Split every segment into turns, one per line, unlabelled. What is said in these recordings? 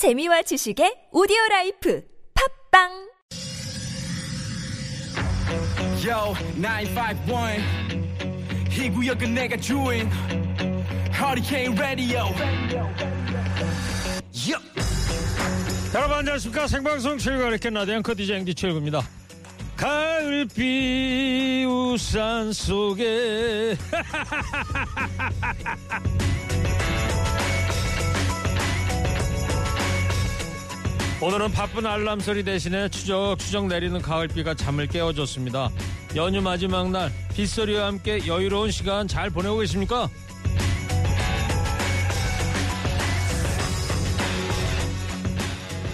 재미와 지식의 오디오 life 팝빵
Yo, 951. 이 구역은 내가 주인. Hurricane Radio. Yup.
여러분 안녕하십니까 생방송 출발 허리케인 라디오 앵커 DJ 앵디 최일구입니다 가을비 우산 속에 오늘은 바쁜 알람 소리 대신에 추적추적 내리는 가을비가 잠을 깨워줬습니다. 연휴 마지막 날 빗소리와 함께 여유로운 시간 잘 보내고 계십니까?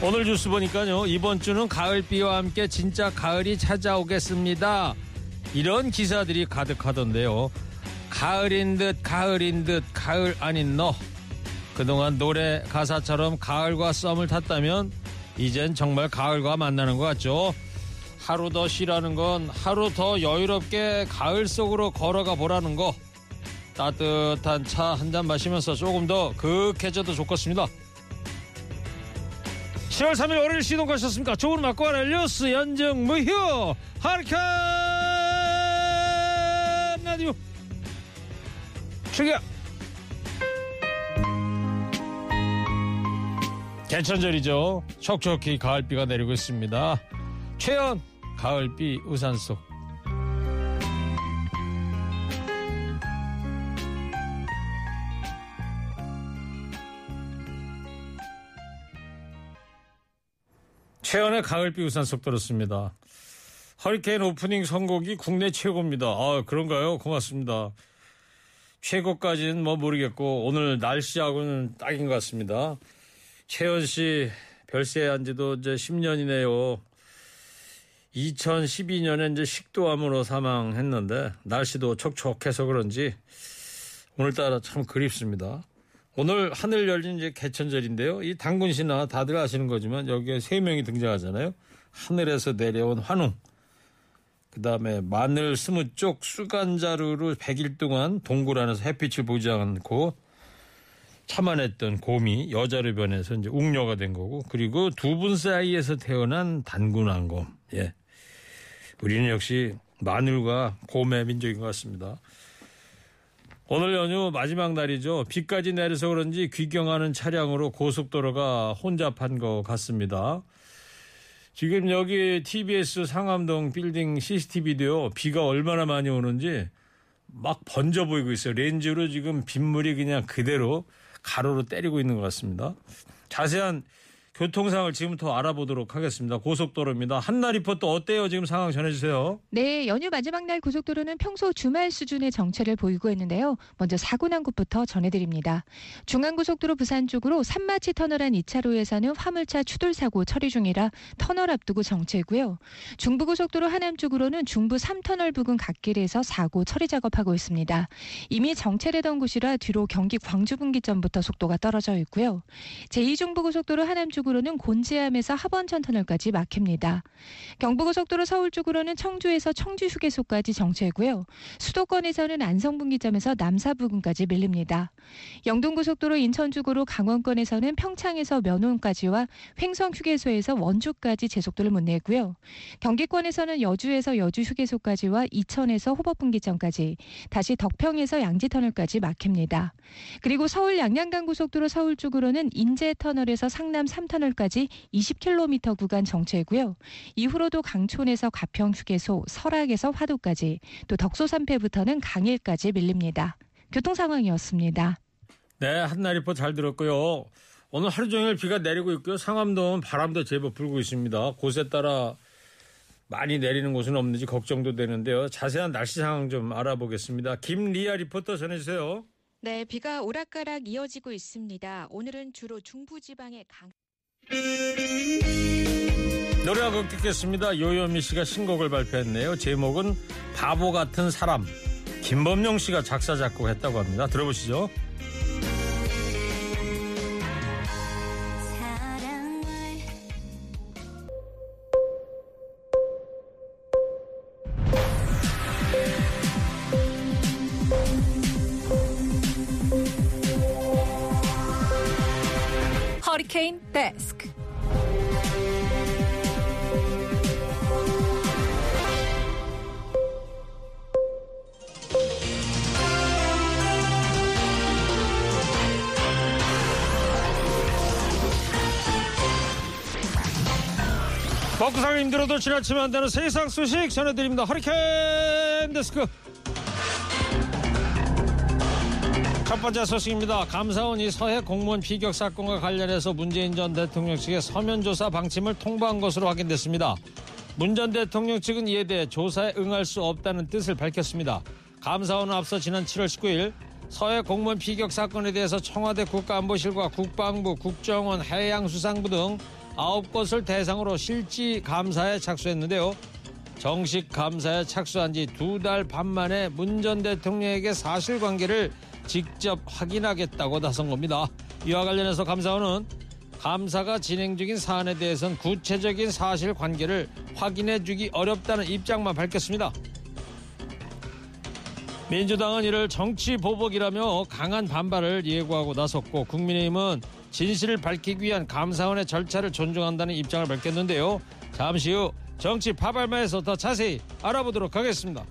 오늘 뉴스 보니까요 이번 주는 가을비와 함께 진짜 가을이 찾아오겠습니다. 이런 기사들이 가득하던데요. 가을인 듯 가을인 듯 가을 아닌 너. 그동안 노래 가사처럼 가을과 썸을 탔다면 이젠 정말 가을과 만나는 것 같죠? 하루 더 쉬라는 건 하루 더 여유롭게 가을 속으로 걸어가 보라는 거. 따뜻한 차 한 잔 마시면서 조금 더 그윽해져도 좋겠습니다. 10월 3일 월요일 시동 거셨습니까? 좋은 맛과 렐리오스 연정 무휴 하리칸 라디오. 출격 개천절이죠 촉촉히 가을비가 내리고 있습니다 최연 가을비 우산 속 최연의 가을비 우산 속 들었습니다. 허리케인 오프닝 선곡이 국내 최고입니다. 아, 그런가요? 고맙습니다. 최고까지는 뭐 모르겠고, 오늘 날씨하고는 딱인 것 같습니다. 최연 씨 별세한 지도 이제 10년이네요. 2012년에 이제 식도암으로 사망했는데, 날씨도 촉촉해서 그런지, 오늘따라 참 그립습니다. 오늘 하늘 열린 이제 개천절인데요. 이 당군 신화 다들 아시는 거지만 여기에 세 명이 등장하잖아요. 하늘에서 내려온 환웅. 그 다음에 마늘 스무 쪽 수간자루로 100일 동안 동굴 안에서 햇빛을 보지 않고 참아냈던 곰이 여자로 변해서 이제 웅녀가 된 거고 그리고 두 분 사이에서 태어난 단군왕곰. 예. 우리는 역시 마늘과 곰의 민족인 것 같습니다. 오늘 연휴 마지막 날이죠. 비까지 내려서 그런지 귀경하는 차량으로 고속도로가 혼잡한 것 같습니다. 지금 여기 TBS 상암동 빌딩 CCTV도요. 비가 얼마나 많이 오는지 막 번져 보이고 있어요. 렌즈로 지금 빗물이 그냥 그대로 가로로 때리고 있는 것 같습니다. 자세한 교통 상황을 지금부터 알아보도록 하겠습니다. 고속도로입니다. 한나 리포터 어때요? 지금 상황 전해주세요.
네, 연휴 마지막 날 고속도로는 평소 주말 수준의 정체를 보이고 있는데요. 먼저 사고 난 곳부터 전해드립니다. 중앙고속도로 부산 쪽으로 산마치 터널 안 2차로에서는 화물차 추돌 사고 처리 중이라 터널 앞두고 정체고요. 중부고속도로 하남 쪽으로는 중부 3터널 부근 갓길에서 사고 처리 작업하고 있습니다. 이미 정체되던 곳이라 뒤로 경기 광주 분기점부터 속도가 떨어져 있고요. 제2중부고속도로 하남 쪽 으로는 곤지암에서 합원천 터널까지 막힙니다. 경부고속도로 서울 쪽으로는 청주에서 청주 휴게소까지 정체고요. 수도권에서는 안성분기점에서 남사 부근까지 밀립니다. 영동고속도로 인천 쪽으로 강원권에서는 평창에서 면원까지와 횡성 휴게소에서 원주까지 제속도를 못 내고요. 경기권에서는 여주에서 여주 휴게소까지와 이천에서 호법분기점까지 다시 덕평에서 양지터널까지 막힙니다. 그리고 서울 양양간 고속도로 서울 쪽으로는 인제 터널에서 상남 3터널 까지 20km 구간 정체고요. 이후로도 강촌에서 가평 휴게소, 설악에서 화도까지 또 덕소산패부터는 강일까지 밀립니다. 교통 상황이었습니다.
네, 한나 리포 잘 들었고요. 오늘 하루 종일 비가 내리고 있고요. 상암동은 바람도 제법 불고 있습니다. 곳에 따라 많이 내리는 곳은 없는지 걱정도 되는데요. 자세한 날씨 상황 좀 알아보겠습니다. 김리아 리포터 전해주세요.
네, 비가 오락가락 이어지고 있습니다. 오늘은 주로 중부지방의 강
노래 한곡 듣겠습니다. 요요미 씨가 신곡을 발표했네요. 제목은 바보 같은 사람. 김범용 씨가 작사 작곡했다고 합니다. 들어보시죠. 힘들어도 지나치면 안 되는 세상 소식 전해드립니다. 허리케인 데스크. 첫 번째 소식입니다. 감사원 이 서해 공무원 피격 사건과 관련해서 문재인 전 대통령 측의 서면 조사 방침을 통보한 것으로 확인됐습니다. 문 전 대통령 측은 이에 대해 조사에 응할 수 없다는 뜻을 밝혔습니다. 감사원은 앞서 지난 7월 19일 서해 공무원 피격 사건에 대해서 청와대 국가안보실과 국방부, 국정원, 해양수산부 등 아홉 곳을 대상으로 실지 감사에 착수했는데요. 정식 감사에 착수한 지 두 달 반 만에 문 전 대통령에게 사실관계를 직접 확인하겠다고 나선 겁니다. 이와 관련해서 감사원은 감사가 진행 중인 사안에 대해서는 구체적인 사실관계를 확인해주기 어렵다는 입장만 밝혔습니다. 민주당은 이를 정치 보복이라며 강한 반발을 예고하고 나섰고 국민의힘은 진실을 밝히기 위한 감사원의 절차를 존중한다는 입장을 밝혔는데요. 잠시 후 정치 파발마에서 더 자세히 알아보도록 하겠습니다.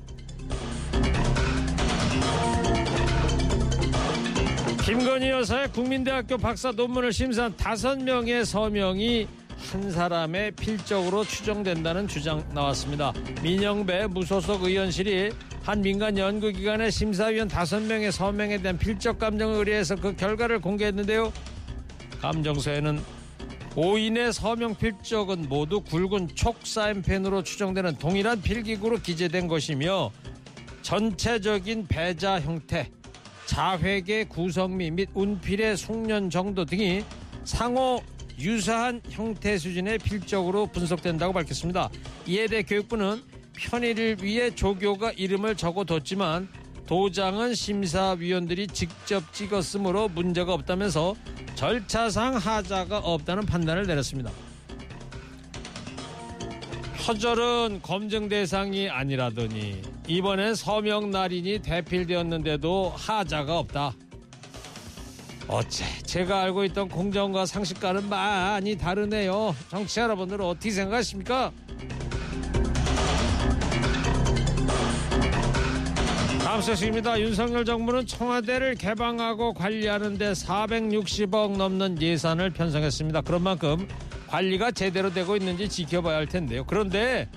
김건희 여사의 국민대학교 박사 논문을 심사한 다섯 명의 서명이 한 사람의 필적으로 추정된다는 주장 나왔습니다. 민영배 무소속 의원실이 한 민간 연구기관의 심사위원 다섯 명의 서명에 대한 필적 감정을 의뢰해서 그 결과를 공개했는데요. 감정서에는 5인의 서명 필적은 모두 굵은 촉사인펜으로 추정되는 동일한 필기구로 기재된 것이며 전체적인 배자 형태, 자획의 구성미 및 운필의 숙련 정도 등이 상호 유사한 형태 수준의 필적으로 분석된다고 밝혔습니다. 이에 대해 교육부는 편의를 위해 조교가 이름을 적어뒀지만 도장은 심사위원들이 직접 찍었으므로 문제가 없다면서 절차상 하자가 없다는 판단을 내렸습니다. 표절은 검증 대상이 아니라더니 이번엔 서명 날인이 대필되었는데도 하자가 없다. 어째 제가 알고 있던 공정과 상식과는 많이 다르네요. 정치 여러분들 은 어떻게 생각하십니까? 다음 소식입니다. 윤석열 정부는 청와대를 개방하고 관리하는 데 460억 넘는 예산을 편성했습니다. 그런 만큼 관리가 제대로 되고 있는지 지켜봐야 할 텐데요. 그런데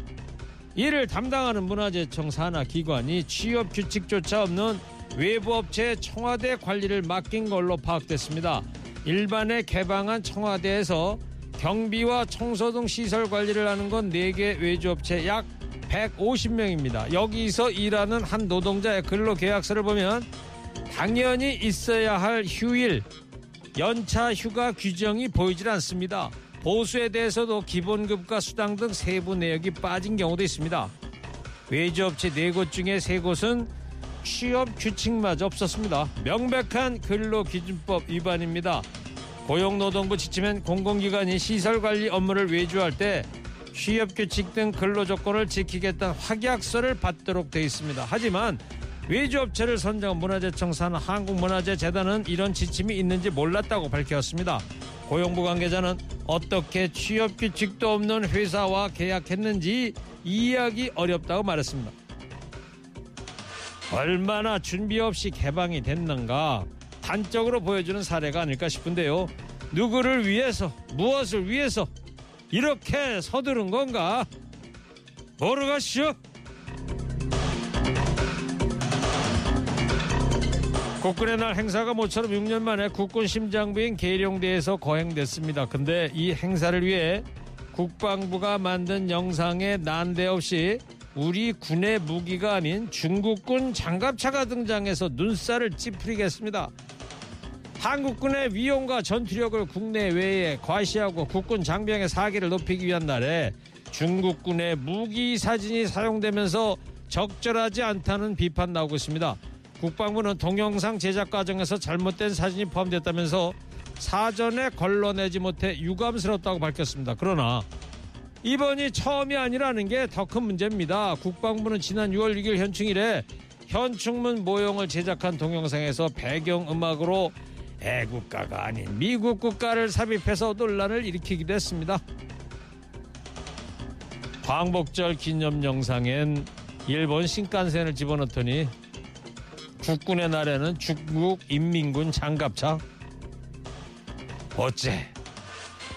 이를 담당하는 문화재청 산하 기관이 취업 규칙조차 없는 외부 업체에 청와대 관리를 맡긴 걸로 파악됐습니다. 일반에 개방한 청와대에서 경비와 청소 등 시설 관리를 하는 건 4개 외주 업체 약 150명입니다. 여기서 일하는 한 노동자의 근로계약서를 보면 당연히 있어야 할 휴일, 연차 휴가 규정이 보이질 않습니다. 보수에 대해서도 기본급과 수당 등 세부 내역이 빠진 경우도 있습니다. 외주업체 4곳 중에 3곳은 취업 규칙마저 없었습니다. 명백한 근로기준법 위반입니다. 고용노동부 지침엔 공공기관이 시설관리 업무를 외주할 때 취업 규칙 등 근로 조건을 지키겠다는 확약서를 받도록 돼 있습니다. 하지만 외주업체를 선정한 문화재청 산 한국문화재재단은 이런 지침이 있는지 몰랐다고 밝혔습니다. 고용부 관계자는 어떻게 취업 규칙도 없는 회사와 계약했는지 이해하기 어렵다고 말했습니다. 얼마나 준비 없이 개방이 됐는가 단적으로 보여주는 사례가 아닐까 싶은데요. 누구를 위해서 무엇을 위해서 이렇게 서두른 건가? 모르겠슈. 국군의 날 행사가 모처럼 6년 만에 국군 심장부인 계룡대에서 거행됐습니다. 근데 이 행사를 위해 국방부가 만든 영상에 난데없이 우리 군의 무기가 아닌 중국군 장갑차가 등장해서 눈살을 찌푸리게 했습니다. 한국군의 위용과 전투력을 국내 외에 과시하고 국군 장병의 사기를 높이기 위한 날에 중국군의 무기 사진이 사용되면서 적절하지 않다는 비판 나오고 있습니다. 국방부는 동영상 제작 과정에서 잘못된 사진이 포함됐다면서 사전에 걸러내지 못해 유감스럽다고 밝혔습니다. 그러나 이번이 처음이 아니라는 게 더 큰 문제입니다. 국방부는 지난 6월 6일 현충일에 현충문 모형을 제작한 동영상에서 배경음악으로 애국가가 아닌 미국 국가를 삽입해서 논란을 일으키기도 했습니다. 광복절 기념 영상엔 일본 신칸센을 집어넣더니 국군의 날에는 중국 인민군 장갑차 어째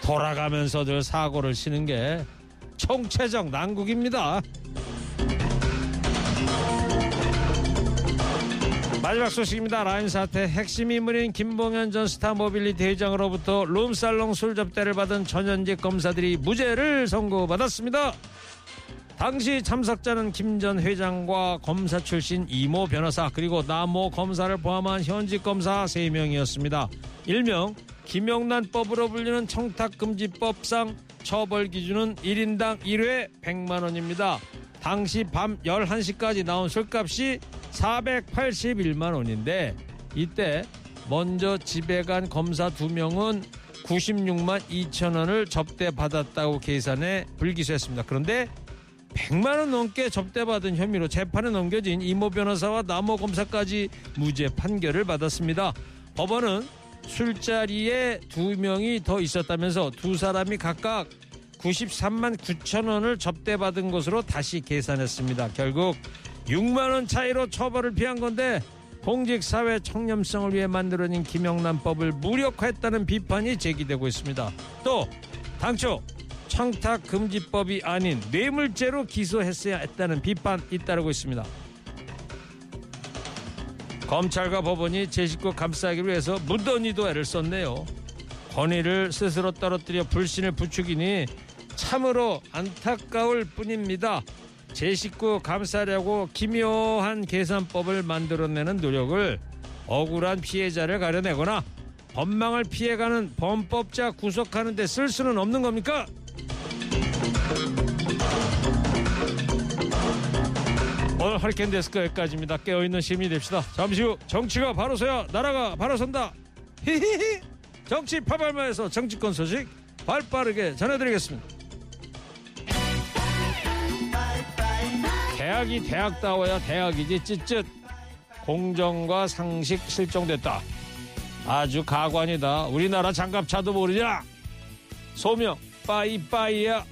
돌아가면서 늘 사고를 치는 게 총체적 난국입니다. 마지막 소식입니다. 라임 사태 핵심 인물인 김봉현 전 스타 모빌리티 회장으로부터 룸살롱 술 접대를 받은 전현직 검사들이 무죄를 선고받았습니다. 당시 참석자는 김 전 회장과 검사 출신 이모 변호사 그리고 나모 검사를 포함한 현직 검사 3명이었습니다. 일명 김영란법으로 불리는 청탁금지법상 처벌 기준은 1인당 1회 100만 원입니다. 당시 밤 11시까지 나온 술값이 481만 원인데 이때 먼저 집에 간 검사 두 명은 96만 2천 원을 접대받았다고 계산해 불기소했습니다. 그런데 100만 원 넘게 접대받은 혐의로 재판에 넘겨진 이모 변호사와 남모 검사까지 무죄 판결을 받았습니다. 법원은 술자리에 두 명이 더 있었다면서 두 사람이 각각 93만 9천 원을 접대받은 것으로 다시 계산했습니다. 결국 6만 원 차이로 처벌을 피한 건데 공직사회 청렴성을 위해 만들어진 김영란법을 무력화했다는 비판이 제기되고 있습니다. 또 당초 청탁금지법이 아닌 뇌물죄로 기소했어야 했다는 비판 잇따르고 있습니다. 검찰과 법원이 제 식구 감싸기로 해서 무던히도 애를 썼네요. 권위를 스스로 떨어뜨려 불신을 부추기니 참으로 안타까울 뿐입니다. 제 식구 감싸려고 기묘한 계산법을 만들어내는 노력을 억울한 피해자를 가려내거나 법망을 피해가는 범법자 구속하는 데 쓸 수는 없는 겁니까? 오늘 허리케인 데스크 여기까지입니다. 깨어있는 시민이 됩시다. 잠시 후 정치가 바로 서야 나라가 바로 선다. 히히히 정치 파발마에서 정치권 소식 발빠르게 전해드리겠습니다. 대학이 대학다워야 대학이지 찌쯧 공정과 상식 실종됐다. 아주 가관이다. 우리나라 장갑차도 모르냐? 소명 빠이빠이야.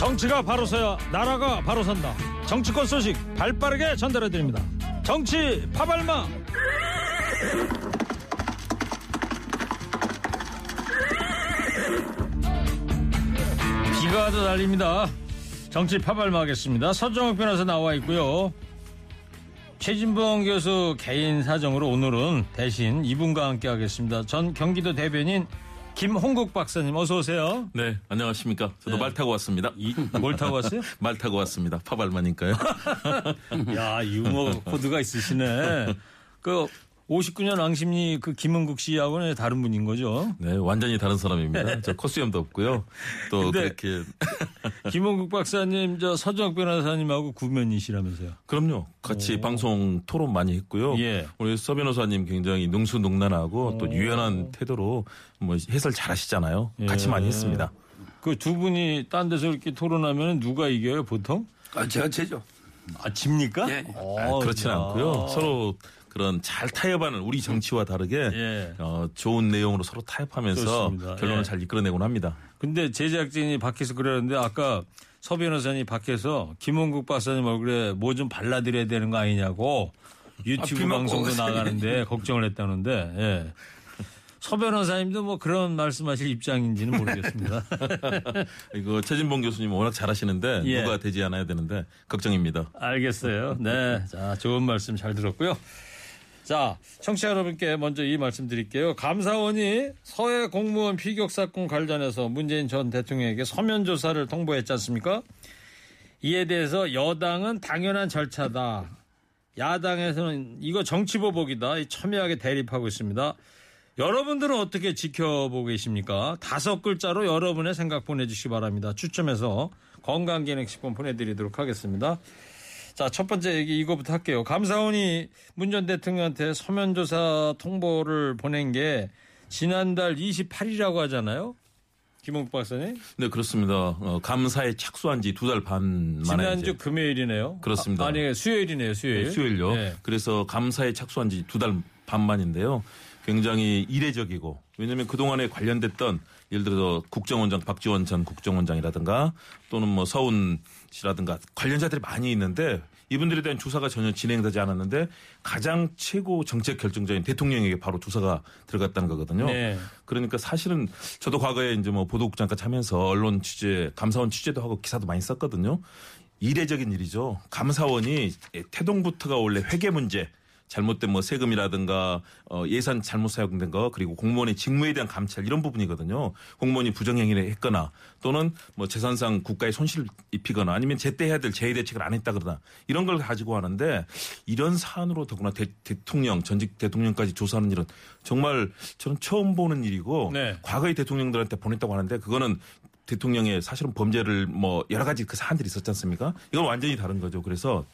정치가 바로 서야 나라가 바로 선다. 정치권 소식 발빠르게 전달해 드립니다. 정치 파발마. 비가 와도 달립니다. 정치 파발마 하겠습니다. 서정욱 변호사 나와 있고요. 최진봉 교수 개인 사정으로 오늘은 대신 이분과 함께 하겠습니다. 전 경기도 대변인 김홍국 박사님 어서 오세요.
네, 안녕하십니까. 저도
네.
말 타고 왔습니다.
이, 뭘 타고 왔어요?
말 타고 왔습니다. 파발마니까요.
야 유머 코드가 있으시네. 그 59년 왕십리 그 김은국 씨하고는 다른 분인 거죠.
네, 완전히 다른 사람입니다. 저 코수염도 없고요. 또 그렇게
김은국 박사님 저 서정학 변호사님하고 구면이시라면서요.
그럼요. 같이 방송 토론 많이 했고요.
예.
우리 서 변호사님 굉장히 능수능란하고 또 유연한 태도로 뭐 해설 잘하시잖아요. 같이
예.
많이 했습니다.
그 두 분이 딴 데서 이렇게 토론하면 누가 이겨요 보통?
아, 제가 제죠.
아 집니까?
예.
아,
어,
그렇지는
야.
않고요. 서로 그런 잘 타협하는 우리 정치와 다르게
예.
어, 좋은 내용으로 서로 타협하면서
좋습니다.
결론을
예.
잘 이끌어내곤 합니다.
근데 제작진이 밖에서 그러는데 아까 서 변호사님 밖에서 김원국 박사님 얼굴에 뭐 좀 발라드려야 되는 거 아니냐고 유튜브
비 맞고
방송도. 나가는데 걱정을 했다는데 예. 서 변호사님도 뭐 그런 말씀하실 입장인지는 모르겠습니다.
이거 최진봉 교수님 워낙 잘하시는데
예.
누가 되지 않아야 되는데 걱정입니다.
알겠어요. 네. 자, 좋은 말씀 잘 들었고요. 자, 청취자 여러분께 먼저 이 말씀 드릴게요. 감사원이 서해 공무원 피격 사건 관련해서 문재인 전 대통령에게 서면 조사를 통보했지 않습니까? 이에 대해서 여당은 당연한 절차다. 야당에서는 이거 정치보복이다. 이 첨예하게 대립하고 있습니다. 여러분들은 어떻게 지켜보고 계십니까? 다섯 글자로 여러분의 생각 보내주시기 바랍니다. 추첨해서 건강기능식품 보내드리도록 하겠습니다. 자, 첫 번째 얘기 이거부터 할게요. 감사원이 문 전 대통령한테 서면 조사 통보를 보낸 게 지난달 28일이라고 하잖아요. 김홍국 박사님.
네 그렇습니다. 어, 감사에 착수한 지 두 달 반 만에
지난주 금요일이네요.
그렇습니다.
아, 니 수요일이네요. 수요일.
네, 수요일요.
네.
그래서 감사에 착수한 지 두 달 반 만인데요. 굉장히 이례적이고 왜냐하면 그동안에 관련됐던 예를 들어서 국정원장 박지원 전 국정원장이라든가 또는 뭐 서훈 씨라든가 관련자들이 많이 있는데 이분들에 대한 조사가 전혀 진행되지 않았는데 가장 최고 정책 결정자인 대통령에게 바로 조사가 들어갔다는 거거든요.
네.
그러니까 사실은 저도 과거에 이제 뭐 보도국장까지 하면서 언론 취재, 감사원 취재도 하고 기사도 많이 썼거든요. 이례적인 일이죠. 감사원이 태동부터가 원래 회계 문제 잘못된 뭐 세금이라든가 어 예산 잘못 사용된 거 그리고 공무원의 직무에 대한 감찰 이런 부분이거든요. 공무원이 부정행위를 했거나 또는 뭐 재산상 국가에 손실을 입히거나 아니면 제때 해야 될 재해 대책을 안 했다 그러나 이런 걸 가지고 하는데 이런 사안으로 더구나 대, 통령 전직 대통령까지 조사하는 일은 정말 저는 처음 보는 일이고
네.
과거의 대통령들한테 보냈다고 하는데 그거는 대통령의 사실은 범죄를 뭐 여러 가지 그 사안들이 있었지 않습니까? 이건 완전히 다른 거죠. 그래서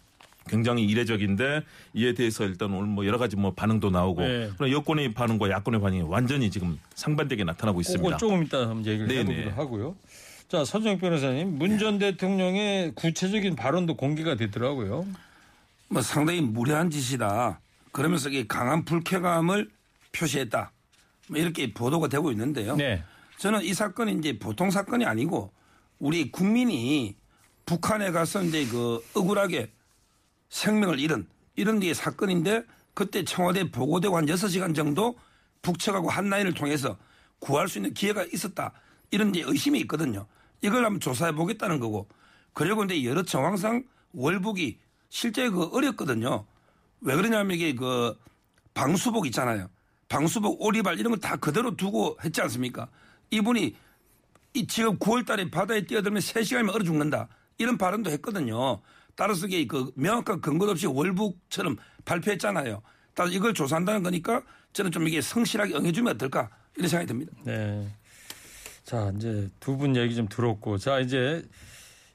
굉장히 이례적인데 이에 대해서 일단 오늘 뭐 여러 가지 뭐 반응도 나오고
네.
그러나 여권의 반응과 야권의 반응이 완전히 지금 상반되게 나타나고 있습니다.
그거 조금 이따 한번 얘기를
네네.
해보기로 하고요. 자, 서정혁 변호사님, 문 전 대통령의 구체적인 발언도 공개가 됐더라고요.
뭐 상당히 무례한 짓이다. 그러면서 이게 강한 불쾌감을 표시했다. 뭐 이렇게 보도가 되고 있는데요.
네.
저는 이 사건이 이제 보통 사건이 아니고 우리 국민이 북한에 가서 이제 그 억울하게 생명을 잃은 이런 게 사건인데 그때 청와대 보고되고 한 6시간 정도 북측하고 한라인을 통해서 구할 수 있는 기회가 있었다. 이런 이제 의심이 있거든요. 이걸 한번 조사해 보겠다는 거고. 그리고 이제 여러 정황상 월북이 실제 그 어렵거든요. 왜 그러냐면 이게 그 방수복 있잖아요. 방수복 오리발 이런 걸다 그대로 두고 했지 않습니까? 이분이 이 지금 9월 달에 바다에 뛰어들면 3시간이면 얼어 죽는다. 이런 발언도 했거든요. 따라서 이게 그 명확한 근거 없이 월북처럼 발표했잖아요. 따라서 이걸 조사한다는 거니까 저는 좀 이게 성실하게 응해주면 어떨까 이런 생각이 듭니다.
네. 자, 이제 두 분 얘기 좀 들었고, 자, 이제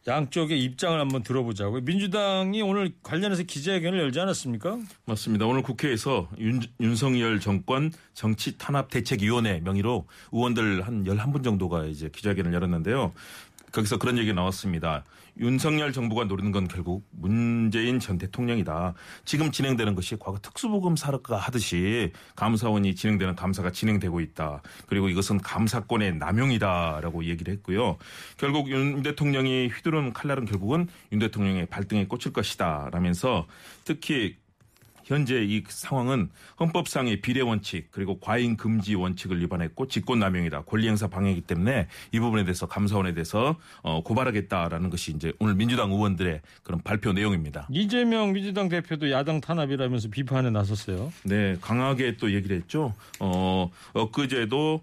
양쪽의 입장을 한번 들어보자고요. 민주당이 오늘 관련해서 기자회견을 열지 않았습니까?
맞습니다. 오늘 국회에서 윤, 윤석열 정권 정치 탄압 대책위원회 명의로 의원들 한 11분 정도가 이제 기자회견을 열었는데요. 거기서 그런 얘기가 나왔습니다. 윤석열 정부가 노리는 건 결국 문재인 전 대통령이다. 지금 진행되는 것이 과거 특수보금 사업가 하듯이 감사원이 진행되는 감사가 진행되고 있다. 그리고 이것은 감사권의 남용이다라고 얘기를 했고요. 결국 윤 대통령이 휘두른 칼날은 결국은 윤 대통령의 발등에 꽂힐 것이다. 라면서 특히 현재 이 상황은 헌법상의 비례 원칙 그리고 과잉 금지 원칙을 위반했고 직권남용이다 권리행사 방해이기 때문에 이 부분에 대해서 감사원에 대해서 어, 고발하겠다라는 것이 이제 오늘 민주당 의원들의 그런 발표 내용입니다.
이재명 민주당 대표도 야당 탄압이라면서 비판에 나섰어요.
네, 강하게 또 얘기를 했죠. 어, 엊그제도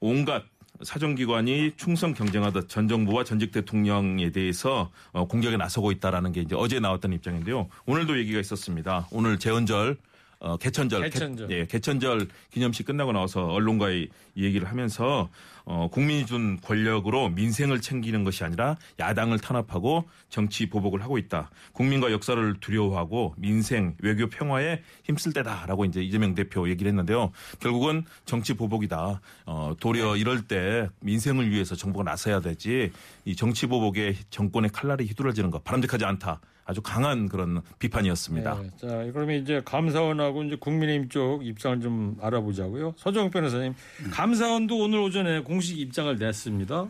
온갖 사정기관이 충성 경쟁하듯 전 정부와 전직 대통령에 대해서 어, 공격에 나서고 있다라는 게 이제 어제 나왔던 입장인데요. 오늘도 얘기가 있었습니다. 오늘 재헌절 어, 개천절,
개천절.
개, 예, 개천절 기념식 끝나고 나와서 언론과의 얘기를 하면서 어, 국민이 준 권력으로 민생을 챙기는 것이 아니라 야당을 탄압하고 정치 보복을 하고 있다. 국민과 역사를 두려워하고 민생, 외교 평화에 힘쓸 때다라고 이제 이재명 대표 얘기를 했는데요. 결국은 정치 보복이다. 어, 도리어 이럴 때 민생을 위해서 정부가 나서야 되지 이 정치 보복에 정권의 칼날이 휘두러지는 것 바람직하지 않다. 아주 강한 그런 비판이었습니다.
네, 자, 그러면 이제 감사원하고 이제 국민의힘 쪽 입장을 좀 알아보자고요. 서정 변호사님, 감사원도 오늘 오전에 공식 입장을 냈습니다.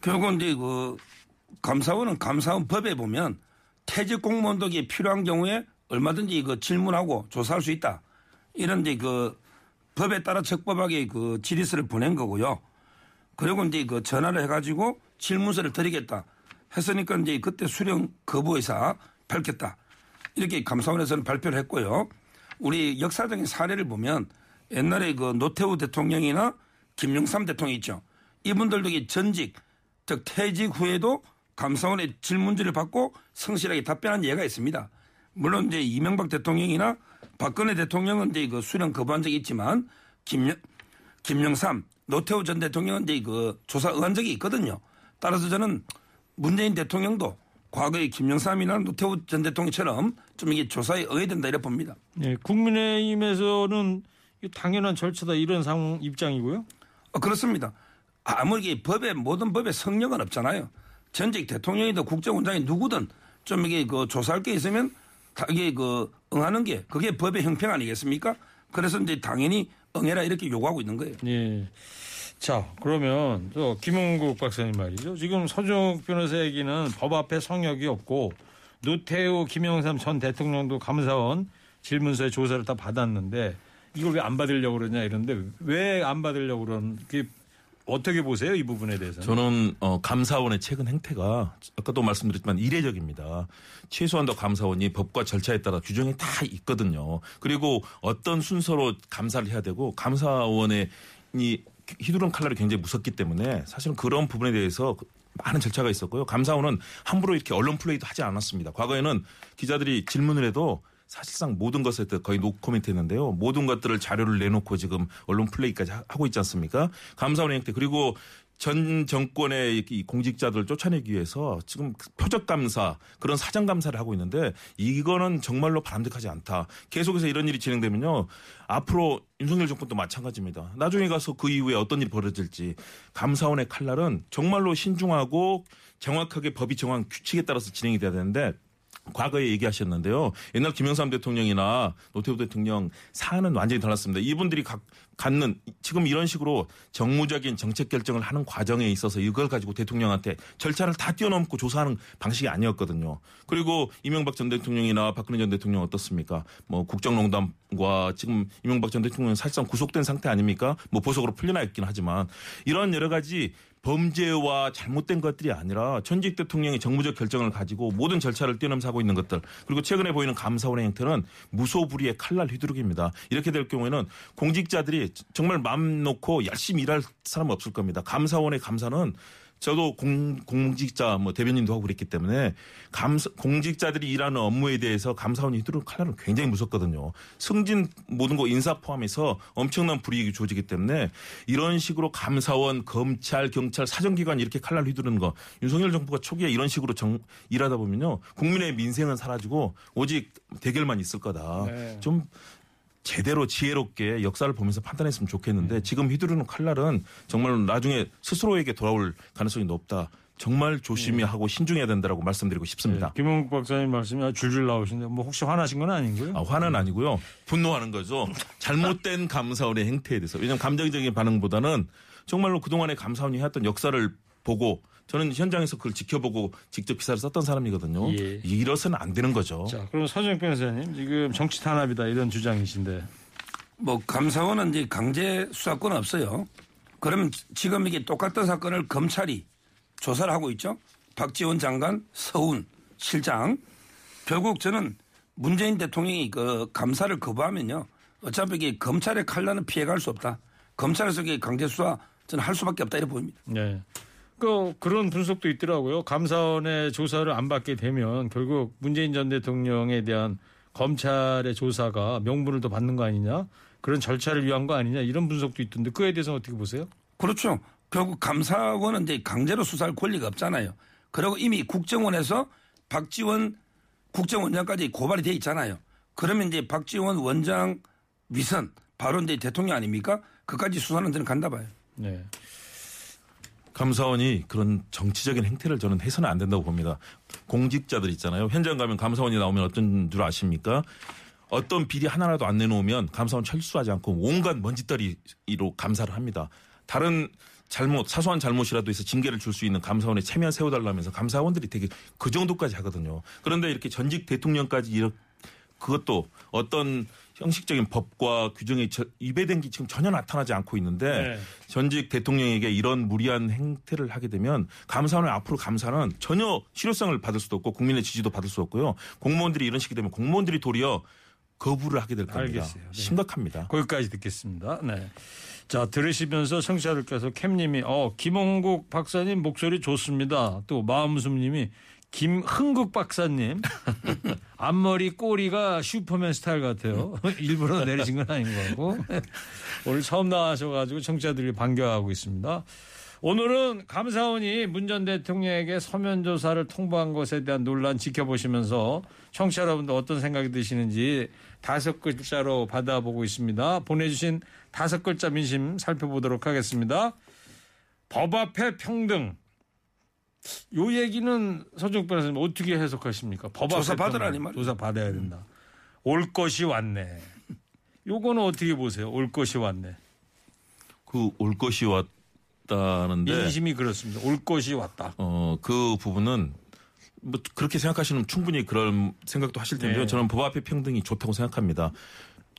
결국 이제 그 감사원은 감사원 법에 보면 퇴직 공무원도 이게 필요한 경우에 얼마든지 그 질문하고 조사할 수 있다. 이런 이제 그 법에 따라 적법하게 그 질의서를 보낸 거고요. 그리고 이제 그 전화를 해가지고 질문서를 드리겠다. 했으니까 이제 그때 수령 거부 의사 밝혔다. 이렇게 감사원에서는 발표를 했고요. 우리 역사적인 사례를 보면 옛날에 그 노태우 대통령이나 김영삼 대통령 있죠. 이분들도 이 전직, 즉 퇴직 후에도 감사원의 질문지를 받고 성실하게 답변한 예가 있습니다. 물론 이제 이명박 대통령이나 박근혜 대통령은 이제 그 수령 거부한 적이 있지만 김영, 김영삼, 노태우 전 대통령은 이제 그 조사 의한 적이 있거든요. 따라서 저는 문재인 대통령도 과거의 김영삼이나 노태우 전 대통령처럼 좀 이게 조사에 응해야 된다 이래 봅니다.
예, 국민의힘에서는 이 당연한 절차다 이런 상 입장이고요.
어, 그렇습니다. 아무리 법에 모든 법에 성력은 없잖아요. 전직 대통령이든 국정원장이 누구든 좀 이게 그 조사할 게 있으면 다 이게 그 응하는 게 그게 법의 형평 아니겠습니까? 그래서 이제 당연히 응해라 이렇게 요구하고 있는 거예요.
예. 자, 그러면 또 김은국 박사님 말이죠. 지금 서종 변호사 얘기는 법 앞에 성역이 없고 노태우, 김영삼 전 대통령도 감사원 질문서에 조사를 다 받았는데 이걸 왜 안 받으려고 그러냐 이런데 왜 안 받으려고 그런 게 어떻게 보세요 이 부분에 대해서는?
저는 어, 감사원의 최근 행태가 아까도 말씀드렸지만 이례적입니다. 최소한도 감사원이 법과 절차에 따라 규정이 다 있거든요. 그리고 어떤 순서로 감사를 해야 되고 감사원의 이 휘두른 칼날이 굉장히 무섭기 때문에 사실은 그런 부분에 대해서 많은 절차가 있었고요. 감사원은 함부로 이렇게 언론 플레이도 하지 않았습니다. 과거에는 기자들이 질문을 해도 사실상 모든 것에 거의 노코멘트 했는데요. 모든 것들을 자료를 내놓고 지금 언론 플레이까지 하고 있지 않습니까? 감사원의 행태 그리고 전 정권의 이 공직자들을 쫓아내기 위해서 지금 표적 감사 그런 사정 감사를 하고 있는데 이거는 정말로 바람직하지 않다. 계속해서 이런 일이 진행되면요. 앞으로 윤석열 정권도 마찬가지입니다. 나중에 가서 그 이후에 어떤 일이 벌어질지 감사원의 칼날은 정말로 신중하고 정확하게 법이 정한 규칙에 따라서 진행이 돼야 되는데 과거에 얘기하셨는데요. 옛날 김영삼 대통령이나 노태우 대통령 사안은 완전히 달랐습니다. 이분들이 각, 갖는 지금 이런 식으로 정무적인 정책 결정을 하는 과정에 있어서 이걸 가지고 대통령한테 절차를 다 뛰어넘고 조사하는 방식이 아니었거든요. 그리고 이명박 전 대통령이나 박근혜 전 대통령 어떻습니까? 뭐 국정농단과 지금 이명박 전 대통령은 사실상 구속된 상태 아닙니까? 뭐 보석으로 풀려나 있긴 하지만 이런 여러 가지 범죄와 잘못된 것들이 아니라 전직 대통령이 정무적 결정을 가지고 모든 절차를 뛰어넘서 하고 있는 것들 그리고 최근에 보이는 감사원의 행태는 무소불위의 칼날 휘두르기입니다. 이렇게 될 경우에는 공직자들이 정말 마음 놓고 열심히 일할 사람 없을 겁니다. 감사원의 감사는 저도 공, 공직자 뭐 대변인도 하고 그랬기 때문에 감사, 공직자들이 일하는 업무에 대해서 감사원이 휘두르는 칼날은 굉장히 무섭거든요. 승진 모든 거 인사 포함해서 엄청난 불이익이 주어지기 때문에 이런 식으로 감사원, 검찰, 경찰, 사정기관 이렇게 칼날 휘두르는 거 윤석열 정부가 초기에 이런 식으로 정, 일하다 보면요. 국민의 민생은 사라지고 오직 대결만 있을 거다.
네.
좀 제대로 지혜롭게 역사를 보면서 판단했으면 좋겠는데 지금 휘두르는 칼날은 정말 나중에 스스로에게 돌아올 가능성이 높다. 정말 조심히 하고 신중해야 된다라고 말씀드리고 싶습니다.
네, 김은국 박사님 말씀이 아주 줄줄 나오시는데 뭐 혹시 화나신 건 아닌가요?
아, 화는 아니고요. 분노하는 거죠. 잘못된 감사원의 행태에 대해서. 왜냐하면 감정적인 반응보다는 정말로 그동안에 감사원이 해왔던 역사를 보고 저는 현장에서 그걸 지켜보고 직접 기사를 썼던 사람이거든요.
예.
이래서는 안 되는 거죠.
자, 그럼 서정 변호사님 지금 정치 탄압이다 이런 주장이신데
뭐 감사원은 이제 강제 수사권은 없어요. 그러면 지금 이게 똑같은 사건을 검찰이 조사를 하고 있죠. 박지원 장관, 서훈 실장. 결국 저는 문재인 대통령이 그 감사를 거부하면요. 어차피 이게 검찰의 칼날은 피해갈 수 없다. 검찰에서 이게 강제 수사 저는 할 수밖에 없다 이렇게 보입니다.
네. 그 그런 분석도 있더라고요. 감사원의 조사를 안 받게 되면 결국 문재인 전 대통령에 대한 검찰의 조사가 명분을 더 받는 거 아니냐? 그런 절차를 위한 거 아니냐? 이런 분석도 있던데 그에 대해서는 어떻게 보세요?
그렇죠. 결국 감사원은 이제 강제로 수사할 권리가 없잖아요. 그리고 이미 국정원에서 박지원 국정원장까지 고발이 돼 있잖아요. 그러면 이제 박지원 원장 위선 바로 이제 대통령 아닙니까? 그까지 수사는 저는 간다 봐요.
네.
감사원이 그런 정치적인 행태를 저는 해서는 안 된다고 봅니다. 공직자들 있잖아요. 현장 가면 감사원이 나오면 어떤 줄 아십니까? 어떤 비리 하나라도 안 내놓으면 감사원 철수하지 않고 온갖 먼지떨이로 감사를 합니다. 다른 잘못 사소한 잘못이라도 해서 징계를 줄 수 있는 감사원에 체면 세워달라면서 감사원들이 되게 그 정도까지 하거든요. 그런데 이렇게 전직 대통령까지 이렇게 그것도 어떤 형식적인 법과 규정에 저- 위배된 게 지금 전혀 나타나지 않고 있는데
네.
전직 대통령에게 이런 무리한 행태를 하게 되면 감사원의 앞으로 감사는 전혀 실효성을 받을 수도 없고 국민의 지지도 받을 수 없고요. 공무원들이 이런 식이 되면 공무원들이 도리어 거부를 하게 될 겁니다.
알겠어요. 네.
심각합니다.
거기까지 듣겠습니다. 네. 자, 들으시면서 청취자들께서 캠님이, 어, 김홍국 박사님 목소리 좋습니다. 또 마음숨님이 김흥국 박사님 앞머리 꼬리가 슈퍼맨 스타일 같아요. 일부러 내리신 건 아닌 거고 오늘 처음 나와셔가지고 청취자들이 반겨하고 있습니다. 오늘은 감사원이 문 전 대통령에게 서면 조사를 통보한 것에 대한 논란 지켜보시면서 청취자 여러분들 어떤 생각이 드시는지 다섯 글자로 받아보고 있습니다. 보내주신 다섯 글자 민심 살펴보도록 하겠습니다. 법 앞에 평등. 요 얘기는 서정 변호사님 어떻게 해석하십니까? 법 앞에
조사
평등.
받으라니 말이에요.
조사 받아야 된다. 올 것이 왔네. 요거는 어떻게 보세요? 올 것이 왔네.
그 올 것이 왔다는데
민심이 그렇습니다. 올 것이 왔다.
어, 그 부분은 뭐 그렇게 생각하시면 충분히 그런 생각도 하실 텐데요.
네.
저는 법 앞에 평등이 좋다고 생각합니다.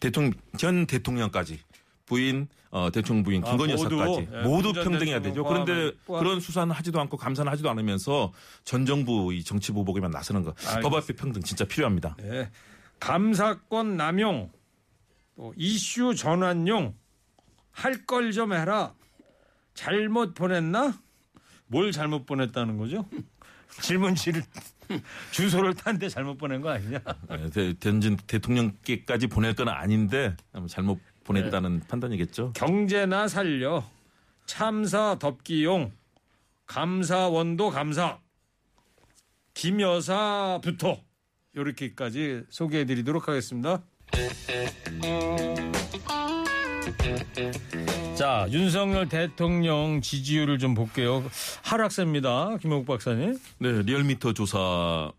대통령 전 대통령까지 부인 어, 대통령 부인
아,
김건희
모두?
여사까지
예,
모두
문전
평등해야 되죠. 그런데
포함-
그런 수사는 하지도 않고 감사는 하지도 않으면서 전 정부 이 정치 보복에만 나서는 거.
알겠습니다.
법 앞에 평등 진짜 필요합니다.
네. 감사권 남용, 또 이슈 전환용, 할 걸 좀 해라. 잘못 보냈나? 뭘 잘못 보냈다는 거죠? 질문지를 주소를 딴데 잘못 보낸 거 아니냐?
예, 대- 대통령께까지 보낼 건 아닌데 잘못 보냈다는
네.
판단이겠죠.
경제나 살려, 참사 덮기용, 감사원도 감사, 김여사부터 이렇게까지 소개해드리도록 하겠습니다. 자, 윤석열 대통령 지지율을 좀 볼게요. 하락세입니다. 김홍국 박사님.
네, 리얼미터 조사인데요.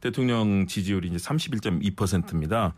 대통령 지지율이 이제 31.2%입니다.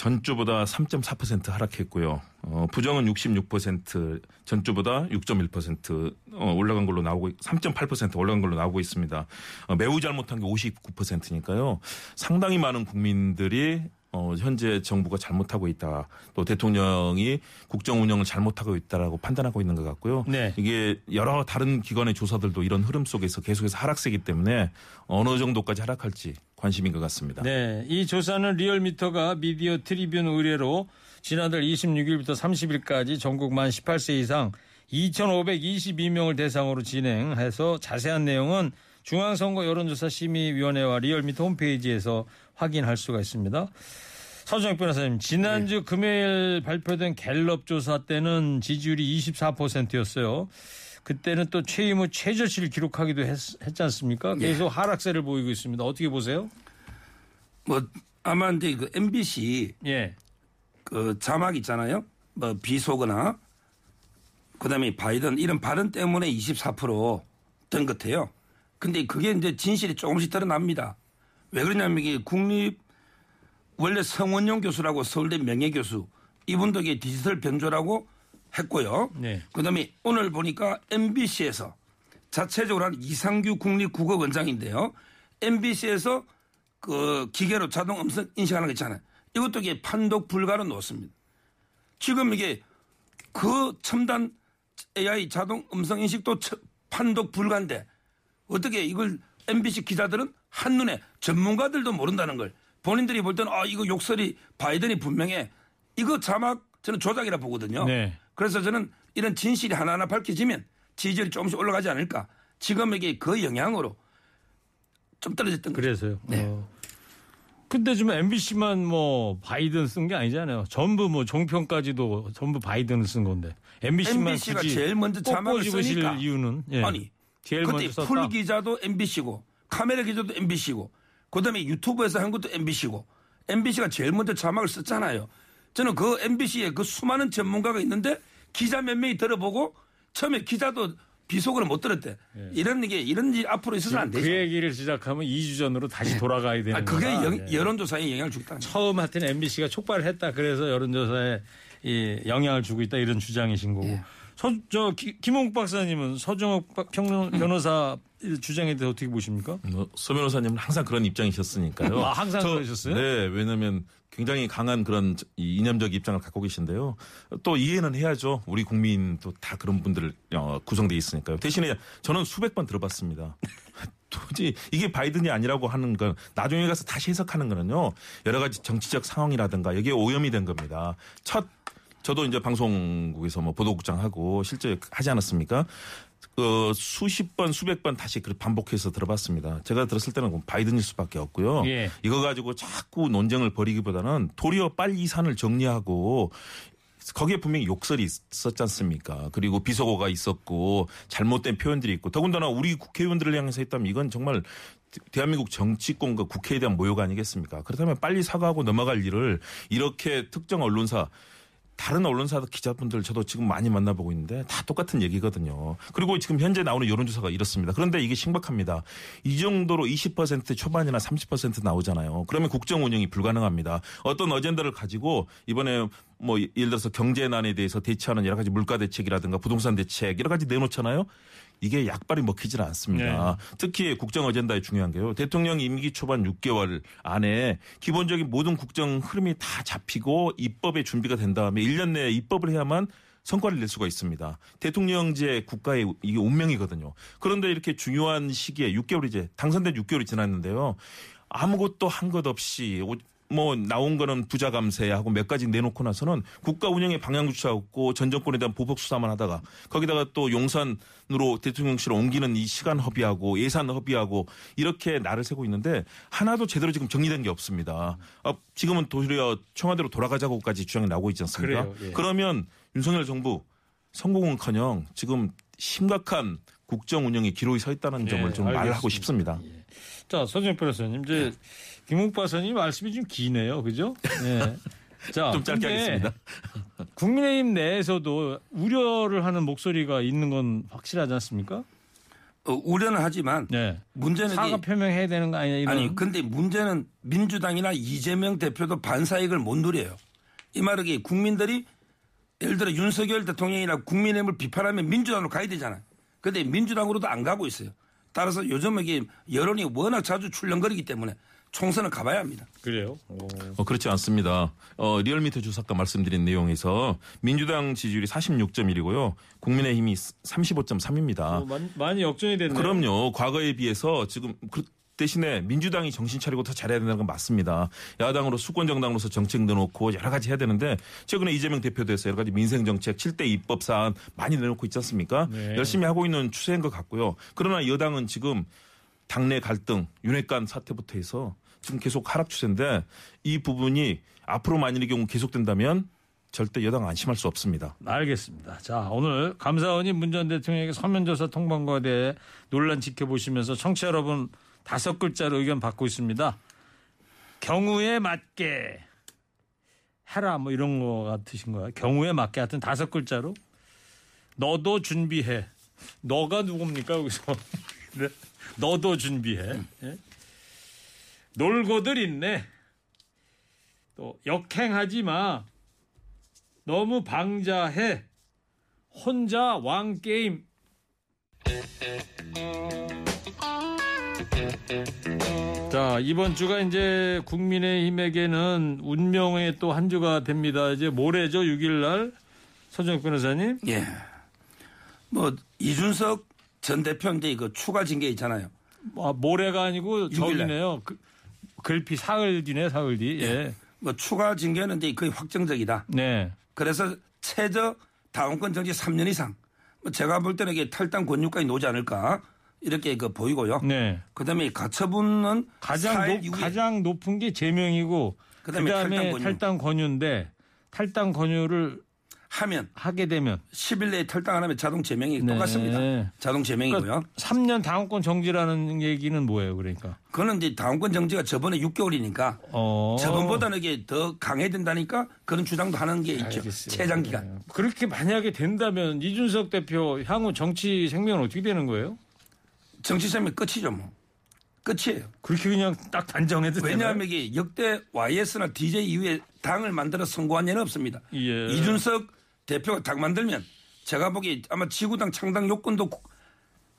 전주보다 3.4% 하락했고요. 어, 부정은 66%, 전주보다 6.1% 어, 올라간 걸로 나오고 3.8% 올라간 걸로 나오고 있습니다. 어, 매우 잘못한 게 59%니까요. 상당히 많은 국민들이 어, 현재 정부가 잘못하고 있다. 또 대통령이 국정 운영을 잘못하고 있다라고 판단하고 있는 것 같고요.
네.
이게 여러 다른 기관의 조사들도 이런 흐름 속에서 계속해서 하락세기 때문에 어느 정도까지 하락할지 관심인 것 같습니다.
네, 이 조사는 리얼미터가 미디어 트리뷴 의뢰로 지난달 26일부터 30일까지 전국 만 18세 이상 2,522명을 대상으로 진행해서 자세한 내용은 중앙선거 여론조사 심의위원회와 리얼미터 홈페이지에서 확인할 수가 있습니다. 서정혁 변호사님, 지난주
네.
금요일 발표된 갤럽 조사 때는 지지율이 24%였어요. 그때는 또 최임 후 최저치를 기록하기도 했, 지 않습니까?
네.
계속 하락세를 보이고 있습니다. 어떻게 보세요?
뭐 아마 이제 그 MBC
예.
그 자막 있잖아요. 뭐 비속어나 그다음에 바이든 이런 발언 때문에 24%된 것 같아요. 근데 그게 이제 진실이 조금씩 드러납니다. 왜 그러냐면 이게 국립 원래 성원용 교수라고 서울대 명예교수 이분도 이게 디지털 변조라고 했고요.
네.
그다음에 오늘 보니까 MBC에서 자체적으로 한 이상규 국립국어원장인데요. MBC에서 그 기계로 자동 음성 인식하는 거 있잖아요. 이것도 이게 판독 불가로 놓습니다. 지금 이게 그 첨단 AI 자동 음성 인식도 처- 판독 불가인데 어떻게 이걸 MBC 기자들은 한눈에 전문가들도 모른다는 걸 본인들이 볼 때는 아 이거 욕설이 바이든이 분명해 이거 자막 저는 조작이라 보거든요.
네.
그래서 저는 이런 진실이 하나하나 밝혀지면 지지율이 조금씩 올라가지 않을까. 지금 이게 그 영향으로 좀 떨어졌던 거죠.
그래서요.
네.
어. 근데 지금 MBC만 뭐 바이든 쓴 게 아니잖아요. 전부 뭐 종편까지도 전부 바이든을 쓴 건데 MBC만
MBC가 제일 먼저 자막을 쓰니까.
이유는 예.
아니
제일
그때
먼저.
풀 기자도 MBC고 카메라 기자도 MBC고 그다음에 유튜브에서 한 것도 MBC고 MBC가 제일 먼저 자막을 썼잖아요. 저는 그 MBC에 그 수많은 전문가가 있는데 기자 몇 명이 들어보고 처음에 기자도 비속어를 못 들었대. 이런 게 이런 일 앞으로 있어서는
안그
되죠.
얘기를 시작하면 2주 전으로 다시 돌아가야 되는
아, 그게
거라.
영-
예.
여론조사에 영향을 주겠다.
처음 하여튼 MBC가 촉발했다. 그래서 여론조사에 이 영향을 주고 있다 이런 주장이신 거고.
예.
서, 저 기- 김홍국 박사님은 서정욱 박- 평론 변호사 주장에 대해서 어떻게 보십니까?
뭐, 서 변호사님은 항상 그런 입장이셨으니까요.
아, 항상
저-
그러셨어요?
네, 왜냐하면 굉장히 강한 그런 이 이념적 입장을 갖고 계신데요. 또 이해는 해야죠. 우리 국민도 다 그런 분들 어, 구성돼 있으니까요. 대신에 저는 수백 번 들어봤습니다. 도저히 이게 바이든이 아니라고 하는 건 나중에 가서 다시 해석하는 거는요. 여러 가지 정치적 상황이라든가 여기에 오염이 된 겁니다. 첫 저도 이제 방송국에서 뭐 보도국장 하고 실제 하지 않았습니까? 그 수십 번 수백 번 다시 그 반복해서 들어봤습니다. 제가 들었을 때는 바이든일 수밖에 없고요.
예.
이거 가지고 자꾸 논쟁을 벌이기보다는 도리어 빨리 이 산을 정리하고 거기에 분명히 욕설이 있었지 않습니까? 그리고 비속어가 있었고 잘못된 표현들이 있고 더군다나 우리 국회의원들을 향해서 했다면 이건 정말 대한민국 정치권과 국회에 대한 모욕 아니겠습니까? 그렇다면 빨리 사과하고 넘어갈 일을 이렇게 특정 언론사 다른 언론사 기자분들 저도 지금 많이 만나보고 있는데 다 똑같은 얘기거든요. 그리고 지금 현재 나오는 여론조사가 이렇습니다. 그런데 이게 심각합니다. 이 정도로 20% 초반이나 30% 나오잖아요. 그러면 국정 운영이 불가능합니다. 어떤 어젠다를 가지고 이번에 뭐 예를 들어서 경제난에 대해서 대처하는 여러 가지 물가 대책이라든가 부동산 대책 여러 가지 내놓잖아요. 이게 약발이 먹히질 않습니다.
네.
특히 국정 어젠다에 중요한 게요. 대통령 임기 초반 6개월 안에 기본적인 모든 국정 흐름이 다 잡히고 입법에 준비가 된 다음에 1년 내에 입법을 해야만 성과를 낼 수가 있습니다. 대통령제 국가의 이게 운명이거든요. 그런데 이렇게 중요한 시기에 6개월 이제 당선된 6개월이 지났는데요. 아무것도 한 것 없이 오- 뭐 나온 거는 부자 감세하고 몇 가지 내놓고 나서는 국가 운영의 방향조차 없고 전 정권에 대한 보복 수사만 하다가 거기다가 또 용산으로 대통령실을 옮기는 이 시간 허비하고 예산 허비하고 이렇게 날을 새고 있는데 하나도 제대로 지금 정리된 게 없습니다. 아, 지금은 도리어 청와대로 돌아가자고까지 주장이 나오고 있지 않습니까?
그래요, 예.
그러면 윤석열 정부 성공은커녕 지금 심각한 국정 운영에 기로에 서 있다는
예,
점을 좀 말하고
알겠습니다.
싶습니다.
자, 서정 변호사님, 이제 김웅 박사님 말씀이 좀 기네요, 그죠? 예. 자,
좀 짧게 하겠습니다.
국민의힘 내에서도 우려를 하는 목소리가 있는 건 확실하지 않습니까?
어, 우려는 하지만
네.
문제는
사과
이-
표명해야 되는 거 아니냐 이런.
아니 근데 문제는 민주당이나 이재명 대표도 반사익을 못 누려요. 이 말은 이게 국민들이 예를 들어 윤석열 대통령이나 국민의힘을 비판하면 민주당으로 가야 되잖아요. 근데 민주당으로도 안 가고 있어요. 따라서 요즘 이게 여론이 워낙 자주 출렁거리기 때문에 총선을 가봐야 합니다.
그래요. 오.
어, 그렇지 않습니다. 어, 리얼미터 주사가 말씀드린 내용에서 민주당 지지율이 46.1이고요. 국민의힘이 35.3입니다.
어, 많이, 많이 역전이 됐네요.
그럼요. 과거에 비해서 지금 그 대신에 민주당이 정신 차리고 더 잘해야 된다는 건 맞습니다. 야당으로 수권 정당으로서 정책 내놓고 여러 가지 해야 되는데 최근에 이재명 대표도 해서 여러 가지 민생 정책 7대 입법 사안 많이 내놓고 있지 않습니까?
네.
열심히 하고 있는 추세인 것 같고요. 그러나 여당은 지금 당내 갈등, 윤핵관 사태부터 해서 지금 계속 하락 추세인데 이 부분이 앞으로 만일의 경우 계속된다면 절대 여당 안심할 수 없습니다.
알겠습니다. 자, 오늘 감사원이 문 전 대통령에게 서면조사 통방과 대해 논란 지켜보시면서 청취자 여러분 다섯 글자로 의견 받고 있습니다. 경우에 맞게 해라 뭐 이런 거 같으신 거야. 경우에 맞게 하여튼 다섯 글자로 너도 준비해. 너가 누굽니까 여기서? 네. 너도 준비해. 예? 놀고들 있네. 또 역행하지 마. 너무 방자해. 혼자 왕 게임. 자, 이번 주가 이제 국민의힘에게는 운명의 또 한 주가 됩니다. 이제 모레죠, 6일 날. 서정욱 변호사님.
예. 뭐 이준석 전 대표 이제 그 추가 징계 있잖아요.
아, 모레가 아니고. 저기네요. 그, 글피 사흘 뒤네, 사흘 뒤. 예.
뭐 추가 징계는 이제 거의 확정적이다.
네.
그래서 최저 다원권 정지 3년 이상. 뭐 제가 볼 때는 이게 탈당 권유까지 놓지 않을까 이렇게 그 보이고요.
네.
그다음에 이 가처분은
가장,
4일
높,
이후에
가장 높은 게 제명이고
그다음에
그다음에
탈당 권유.
탈당 권유인데 탈당 권유를
하면
하게 되면
10일 내에 탈당 안 하면 자동 제명이
네.
똑같습니다. 자동 제명이고요.
그러니까 3년 당원권 정지라는 얘기는 뭐예요, 그러니까?
그거는 이제 다원권 정지가 저번에 6개월이니까
어.
저번보다는 이게 더 강해진다니까 그런 주장도 하는 게 있죠.
알겠어요.
최장 기간.
네. 그렇게 만약에 된다면 이준석 대표 향후 정치 생명은 어떻게 되는 거예요?
정치 생명 끝이죠, 뭐. 끝이에요.
그렇게 그냥 딱 단정해도
왜냐하면 이게 역대 YS나 DJ 이후에 당을 만들어 선거한 예는 없습니다.
예.
이준석 대표가 당 만들면 제가 보기에 아마 지구당 창당 요건도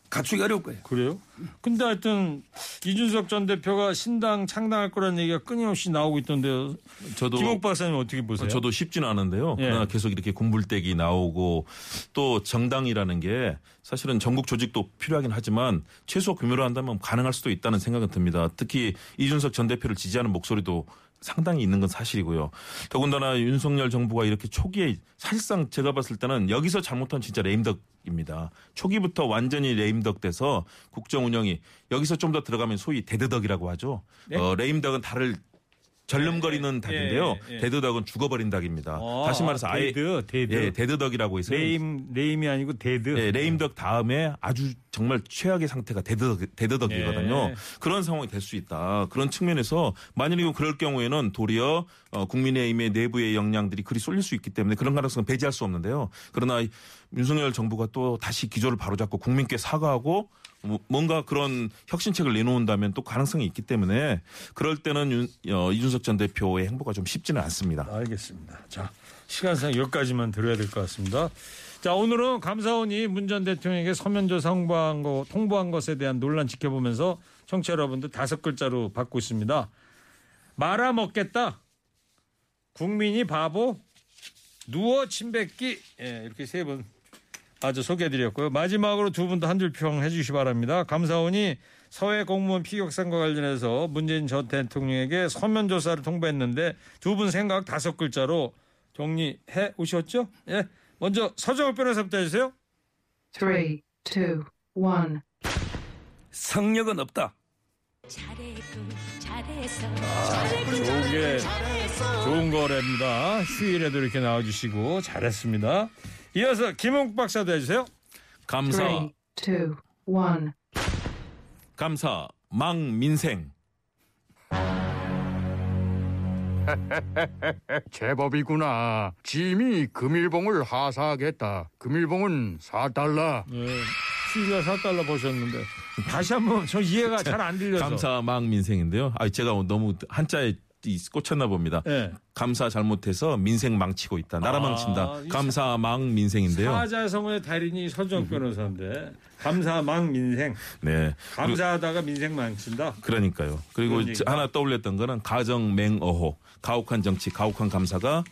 갖추기 어려울 거예요.
그래요? 근데 하여튼 이준석 전 대표가 신당 창당할 거라는 얘기가 끊임없이 나오고 있던데요.
저도
김옥 박사님 어떻게 보세요?
저도 쉽지는 않은데요.
예.
그러나 계속 이렇게 군불대기 나오고 또 정당이라는 게 사실은 전국 조직도 필요하긴 하지만 최소 규모로 한다면 가능할 수도 있다는 생각은 듭니다. 특히 이준석 전 대표를 지지하는 목소리도 상당히 있는 건 사실이고요. 더군다나 윤석열 정부가 이렇게 초기에 사실상 제가 봤을 때는 여기서 잘못한 진짜 레임덕입니다. 초기부터 완전히 레임덕 돼서 국정 운영이 여기서 좀 더 들어가면 소위 dead duck이라고 하죠.
네?
어, 레임덕은 다리를 절름거리는 닭인데요.
예, 예.
dead duck은 죽어버린 닭입니다.
어,
다시 말해서 아예
dead, dead.
예, dead duck이라고 해서
lame lame이 아니고 dead.
예, 레임덕 다음에 아주 정말 최악의 상태가 dead duck, dead duck이거든요.
예.
그런 상황이 될 수 있다. 그런 측면에서 만약에 그럴 경우에는 도리어 어, 국민의힘의 내부의 역량들이 그리 쏠릴 수 있기 때문에 그런 가능성은 배제할 수 없는데요. 그러나 이 윤석열 정부가 또 다시 기조를 바로잡고 국민께 사과하고 뭐- 뭔가 그런 혁신책을 내놓는다면 또 가능성이 있기 때문에 그럴 때는 윤, 어, 이준석 전 대표의 행보가 좀 쉽지는 않습니다.
알겠습니다. 자, 시간상 여기까지만 들어야 될 것 같습니다. 자, 오늘은 감사원이 문 전 대통령에게 서면 조사 홍보한 거, 통보한 것에 대한 논란 지켜보면서 청취자 여러분들 다섯 글자로 받고 있습니다. 말아먹겠다. 국민이 바보. 누워 침뱉기. 예, 이렇게 세분 아주 소개해드렸고요. 마지막으로 두 분도 한 줄 평 해 주시기 바랍니다. 감사원이 서해 공무원 피격 사건과 관련해서 문재인 전 대통령에게 서면 조사를 통보했는데 두 분 생각 다섯 글자로 정리해 오셨죠? 예. 먼저 서정욱 변호사부터 해주세요.
three, two, one.
성력은 없다.
잘했군 잘했어
좋은 게 좋은 거랍니다. 휴일에도 이렇게 나와주시고 잘했습니다. 이어서 김홍 박사도 해주세요.
감사,
Three, two, one.
감사, 망민생.
제법이구나. 짐이 금일봉을 하사하겠다. 금일봉은 4달러.
예. 휴일에 4달러 보셨는데 다시 한번 저 이해가 잘 안 들려서.
감사 망민생인데요. 아 제가 너무 한자에 이- 꽂혔나 봅니다.
예.
감사 잘못해서 민생 망치고 있다. 나라
아,
망친다.
이
감사 망 민생인데요.
사자성어의 달인이 서정 변호사인데 감사 망 민생
네.
감사하다가 민생 망친다.
그러니까요. 그리고. 하나 떠올렸던 거는 가정 맹어호, 가혹한 정치, 가혹한 감사가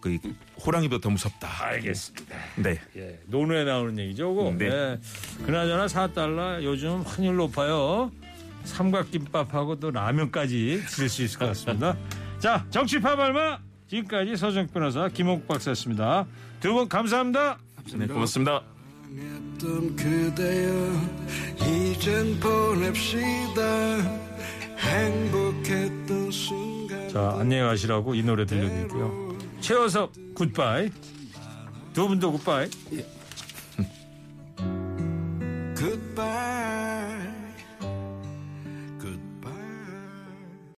그 호랑이보다 더 무섭다.
알겠습니다.
네.
예, 논외에 나오는 얘기죠.
네.
예. 그나저나 4달러 요즘 환율 높아요. 삼각김밥하고 또 라면까지 드실 수 있을 것 같습니다. 자, 정치파 발마 지금까지 서정 변호사 김옥 박사였습니다. 두 분 감사합니다.
네, 고맙습니다.
했던 그대여 이젠 보냅시다 행복했던 순간
자, 안녕히 가시라고 이 노래 들려드릴게요. 최호섭 굿바이. 두 분도 굿바이.
Goodbye